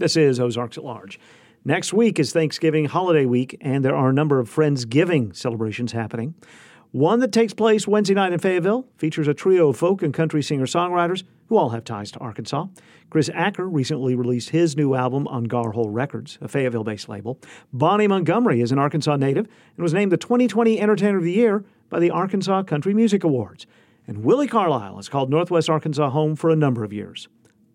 This is Ozarks at Large. Next week is Thanksgiving holiday week, and there are a number of Friendsgiving celebrations happening. One that takes place Wednesday night in Fayetteville features a trio of folk and country singer songwriters who all have ties to Arkansas. Chris Acker recently released his new album on Garhole Records, a Fayetteville based label. Bonnie Montgomery is an Arkansas native and was named the 2020 Entertainer of the Year by the Arkansas Country Music Awards. And Willi Carlisle has called Northwest Arkansas home for a number of years.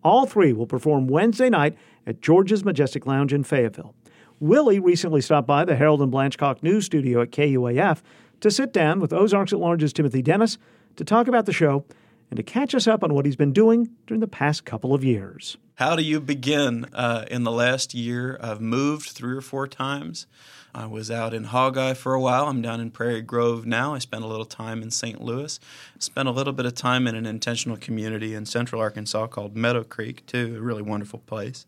All three will perform Wednesday night at George's Majestic Lounge in Fayetteville. Willi recently stopped by the Harold and Blanchcock News Studio at KUAF to sit down with Ozarks at Large's Timothy Dennis to talk about the show and to catch us up on what he's been doing during the past couple of years. How do you begin? Uh, in the last year, I've moved three or four times. I was out in Hogeye for a while. I'm down in Prairie Grove now. I spent a little time in St. Louis. Spent a little bit of time in an intentional community in central Arkansas called Meadow Creek, too, a really wonderful place.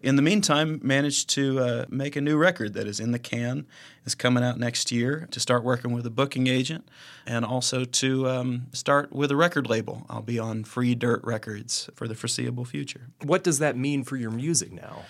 In the meantime, managed to uh, make a new record that is in the can. Is coming out next year to start working with a booking agent and also to um, start with a record label. I'll be on Free Dirt Records for the foreseeable future. What does that mean for your music now?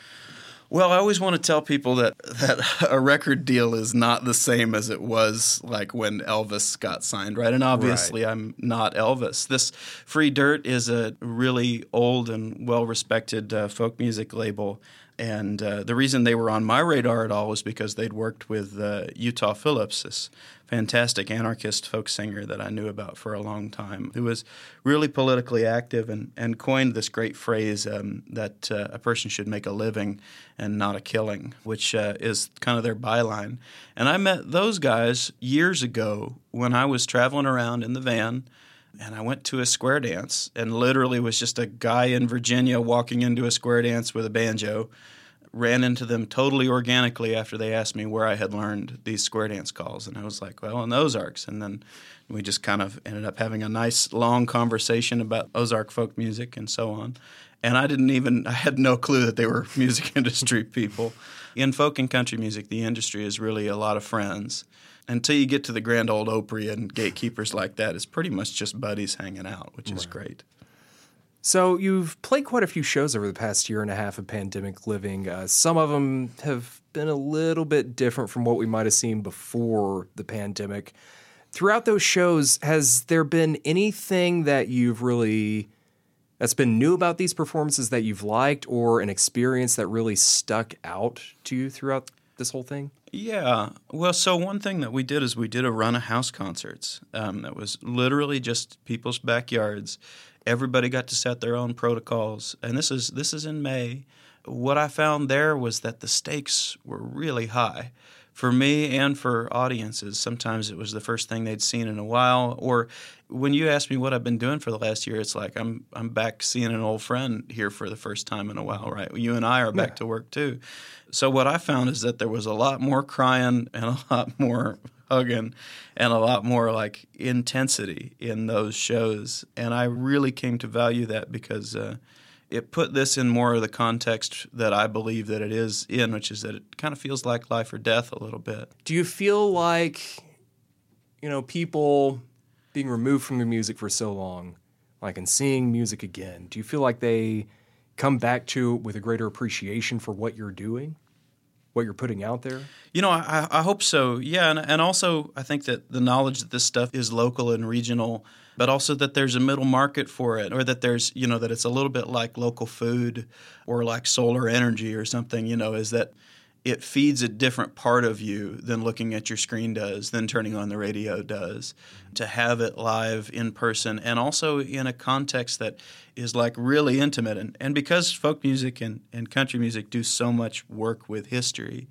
Well, I always want to tell people that that a record deal is not the same as it was like when Elvis got signed, right? And obviously, right. I'm not Elvis. This Free Dirt is a really old and well respected uh, folk music label and uh, the reason they were on my radar at all was because they'd worked with uh, Utah Phillips, this fantastic anarchist folk singer that I knew about for a long time, who was really politically active and, and coined this great phrase um, that uh, a person should make a living and not a killing, which uh, is kind of their byline. And I met those guys years ago when I was traveling around in the van and I went to a square dance and literally was just a guy in Virginia walking into a square dance with a banjo. Ran into them totally organically after they asked me where I had learned these square dance calls. And I was like, well, in the Ozarks. And then we just kind of ended up having a nice long conversation about Ozark folk music and so on. And I didn't even, I had no clue that they were music industry people. In folk and country music, the industry is really a lot of friends until you get to the Grand old Opry and gatekeepers like that, it's pretty much just buddies hanging out, which is right. great. So you've played quite a few shows over the past year and a half of pandemic living. Uh, some of them have been a little bit different from what we might have seen before the pandemic. Throughout those shows, has there been anything that you've really that's been new about these performances that you've liked, or an experience that really stuck out to you throughout this whole thing? Yeah. Well, so one thing that we did is we did a run of house concerts um, that was literally just people's backyards. Everybody got to set their own protocols, and this is this is in May. What I found there was that the stakes were really high for me and for audiences, sometimes it was the first thing they'd seen in a while. Or when you ask me what I've been doing for the last year, it's like I'm I'm back seeing an old friend here for the first time in a while, right? You and I are back yeah. to work too. So what I found is that there was a lot more crying and a lot more hugging and a lot more like intensity in those shows, and I really came to value that because. Uh, it put this in more of the context that I believe that it is in, which is that it kind of feels like life or death a little bit. Do you feel like, you know, people being removed from the music for so long, like and seeing music again, do you feel like they come back to it with a greater appreciation for what you're doing? What you're putting out there? You know, I, I hope so. Yeah, and, and also I think that the knowledge that this stuff is local and regional but also that there's a middle market for it or that there's you know that it's a little bit like local food or like solar energy or something you know is that it feeds a different part of you than looking at your screen does than turning on the radio does. To have it live in person and also in a context that is like really intimate. And, and because folk music and, and country music do so much work with history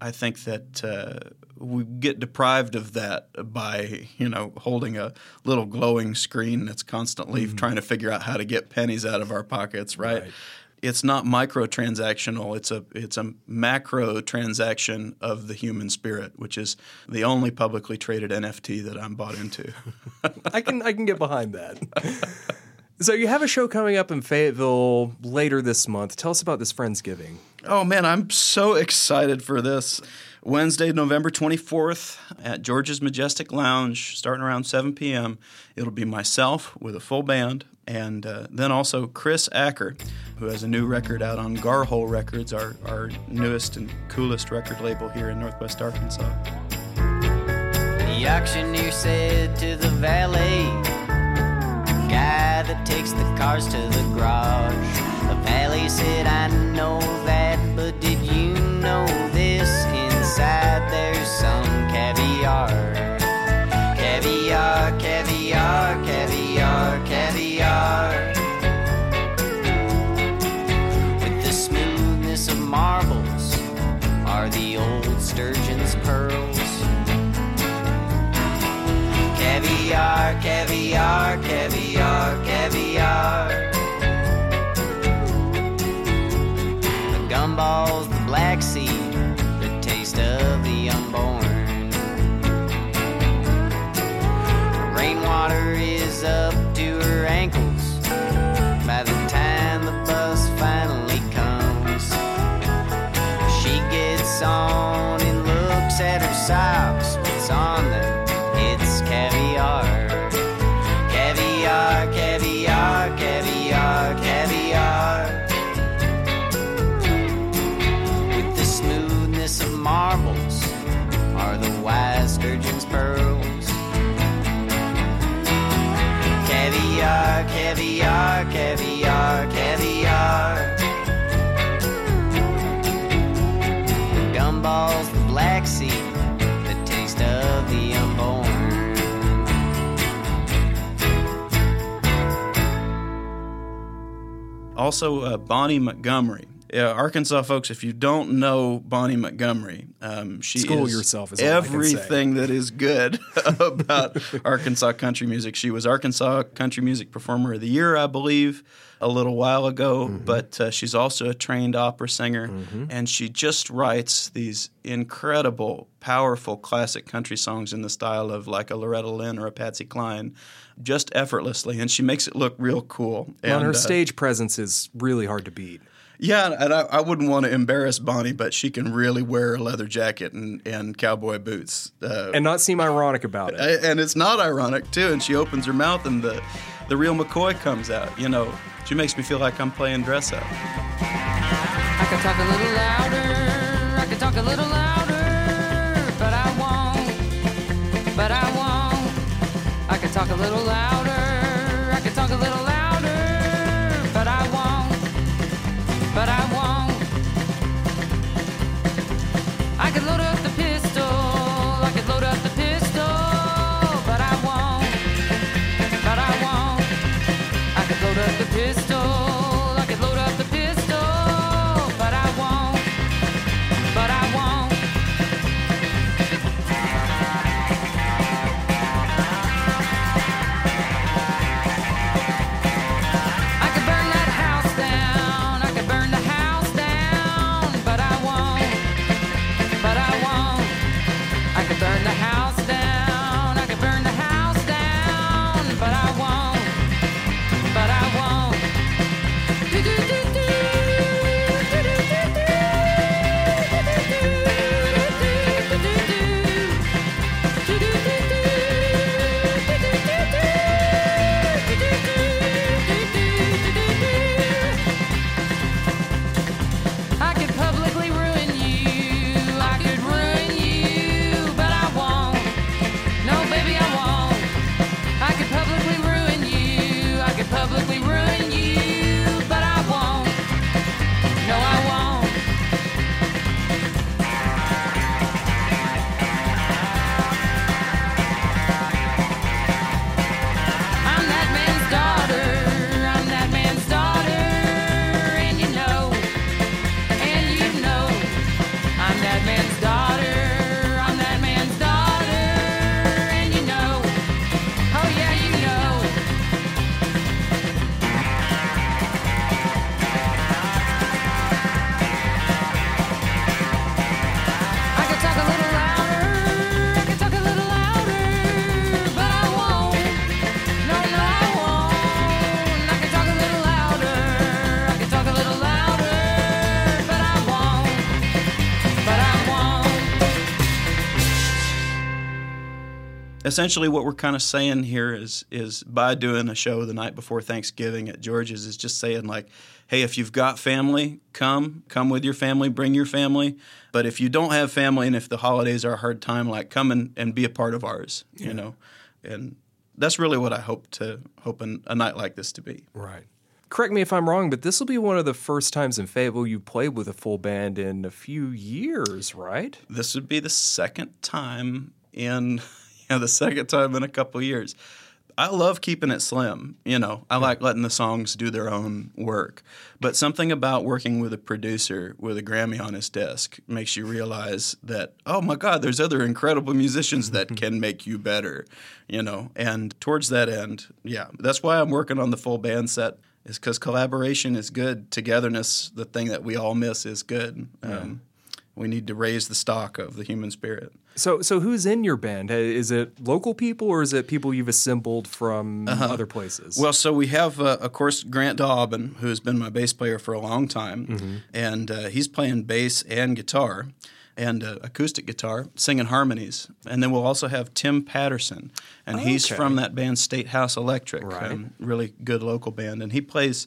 I think that uh, we get deprived of that by you know holding a little glowing screen that's constantly mm-hmm. trying to figure out how to get pennies out of our pockets, right? right? It's not micro transactional. It's a it's a macro transaction of the human spirit, which is the only publicly traded NFT that I'm bought into. I can I can get behind that. So you have a show coming up in Fayetteville later this month. Tell us about this Friendsgiving. Oh man, I'm so excited for this. Wednesday, November 24th at George's Majestic Lounge, starting around 7 p.m. It'll be myself with a full band, and uh, then also Chris Acker, who has a new record out on Garhole Records, our, our newest and coolest record label here in Northwest Arkansas. The auctioneer said to the valet, guy that takes the cars to the garage. The valet said, I know that, but did you know this? Inside there's some caviar. Caviar, caviar, caviar, caviar. With the smoothness of marbles are the old sturgeon's pearls. Caviar. Also, uh, Bonnie Montgomery. Yeah, Arkansas folks, if you don't know Bonnie Montgomery, um, she School is yourself is all I can say. everything that is good about Arkansas country music. She was Arkansas Country Music Performer of the Year, I believe, a little while ago. Mm-hmm. But uh, she's also a trained opera singer, and she just writes these incredible, powerful classic country songs in the style of like a Loretta Lynn or a Patsy Cline, just effortlessly, and she makes it look real cool. And And, her uh, stage presence is really hard to beat. Yeah, and I, I wouldn't want to embarrass Bonnie, but she can really wear a leather jacket and, and cowboy boots. Uh, And not seem ironic about it. And it's not ironic too. And she opens her mouth, and the the real McCoy comes out. You know, she makes me feel like I'm playing dress up. I could talk a little louder, I could talk a little louder, pistol, publicly ruin essentially what we're kind of saying here is is by doing a show the night before Thanksgiving at George's is just saying like hey, if you've got family, come, come with your family, bring your family. But if you don't have family and if the holidays are a hard time, like come and, and be a part of ours, you know. And that's really what I hope to hope an, a night like this to be. Right. Correct me if I'm wrong, but this will be one of the first times in Fable you played with a full band in a few years, right? This would be the second time in, know, the second time in a couple years. I love keeping it slim. You know, I like letting the songs do their own work. But something about working with a producer with a Grammy on his desk makes you realize that, oh my God, there's other incredible musicians that can make you better, you know. And towards that end, yeah, that's why I'm working on the full band set, is because collaboration is good. Togetherness, the thing that we all miss, is good. Um, we need to raise the stock of the human spirit. So, so who's in your band? Is it local people or is it people you've assembled from other places? Well, so we have, uh, of course, Grant Dobbin, who has been my bass player for a long time, and uh, he's playing bass and guitar and uh, acoustic guitar, singing harmonies. And then we'll also have Tim Patterson, and he's Okay. from that band State House Electric, Right. um, really good local band, and he plays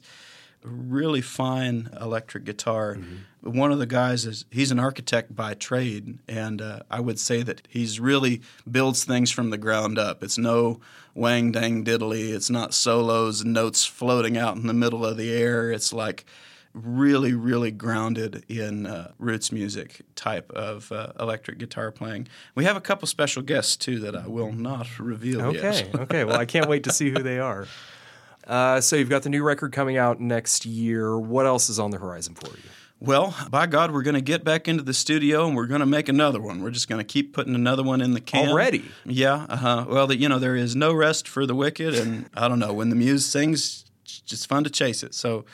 really fine electric guitar. One of the guys is he's an architect by trade, and uh, I would say that he's really builds things from the ground up. It's no wang dang diddly. It's not solos and notes floating out in the middle of the air. It's like really, really grounded in uh, roots music type of uh, electric guitar playing. We have a couple special guests too that I will not reveal yet. Okay, okay. Well, I can't wait to see who they are. Uh, so you've got the new record coming out next year. What else is on the horizon for you? Well, by God, we're going to get back into the studio and we're going to make another one. We're just going to keep putting another one in the can. Already? Yeah. Uh-huh. Well, the, you know, there is no rest for the wicked, and I don't know when the muse sings, it's just fun to chase it. So,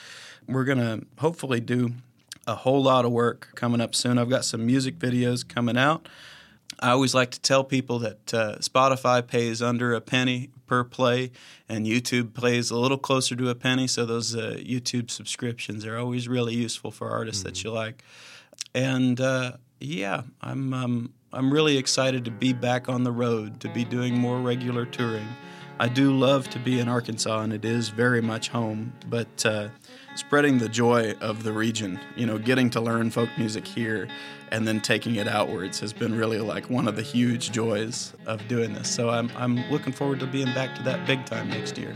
we're going to hopefully do a whole lot of work coming up soon. I've got some music videos coming out. I always like to tell people that uh, Spotify pays under a penny per play, and YouTube plays a little closer to a penny. So those uh, YouTube subscriptions are always really useful for artists that you like. And uh, yeah, I'm um, I'm really excited to be back on the road, to be doing more regular touring. I do love to be in Arkansas, and it is very much home. But uh, spreading the joy of the region, you know, getting to learn folk music here, and then taking it outwards has been really like one of the huge joys of doing this. So I'm I'm looking forward to being back to that big time next year.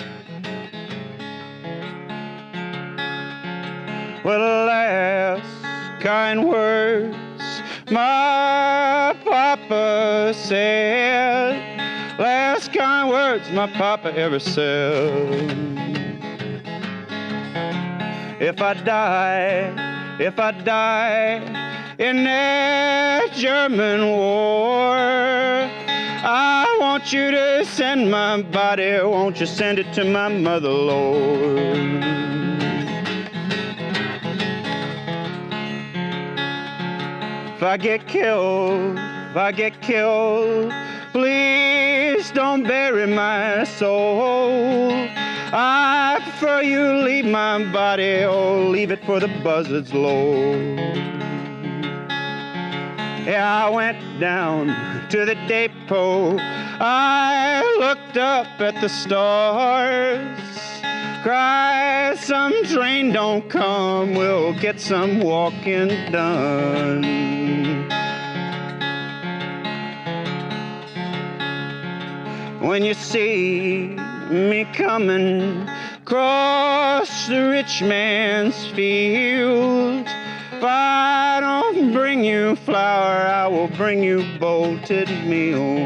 Well, last kind words my papa said. Words my papa ever said. If I die, if I die in that German war, I want you to send my body, won't you send it to my mother, Lord? If I get killed, if I get killed, please don't bury my soul. I prefer you leave my body, oh, leave it for the buzzards low. Yeah, I went down to the depot. I looked up at the stars. Cry, some train don't come. We'll get some walking done. When you see me coming across the rich man's field, if I don't bring you flour, I will bring you bolted meal.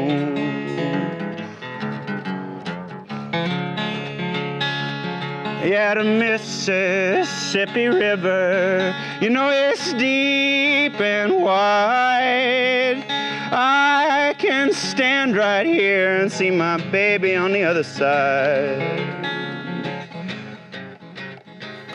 Yeah, the Mississippi River, you know it's deep and wide. I stand right here and see my baby on the other side.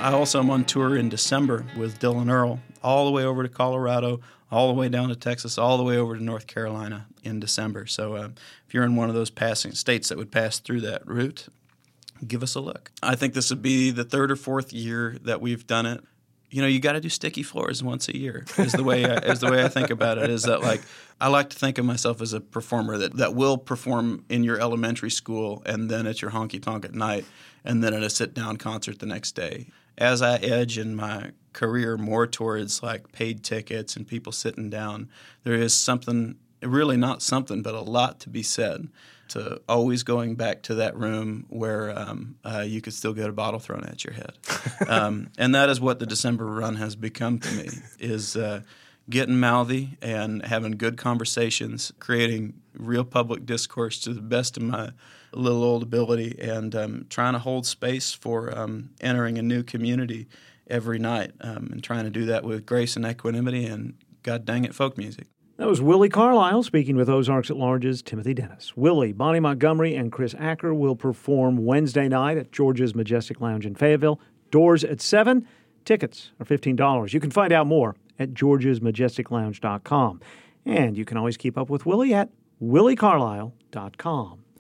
I also am on tour in December with Dylan Earl, all the way over to Colorado, all the way down to Texas, all the way over to North Carolina in December. So uh, if you're in one of those passing states that would pass through that route, give us a look. I think this would be the third or fourth year that we've done it. You know, you got to do sticky floors once a year. Is the way I, is the way I think about it. Is that like I like to think of myself as a performer that that will perform in your elementary school and then at your honky tonk at night and then at a sit down concert the next day. as I edge in my career more towards like paid tickets and people sitting down, there is something, really not something, but a lot to be said to always going back to that room where um, uh, you could still get a bottle thrown at your head. um, and that is what the December run has become to me is uh, getting mouthy and having good conversations, creating real public discourse to the best of my little old ability, and um, trying to hold space for um, entering a new community every night um, and trying to do that with grace and equanimity and, God dang it, folk music. That was Willi Carlisle speaking with Ozarks at Large's Timothy Dennis. Willi, Bonnie Montgomery, and Chris Acker will perform Wednesday night at George's Majestic Lounge in Fayetteville. Doors at 7. Tickets are $15. You can find out more at georgesmajesticlounge.com. And you can always keep up with Willi at willicarlisle.com.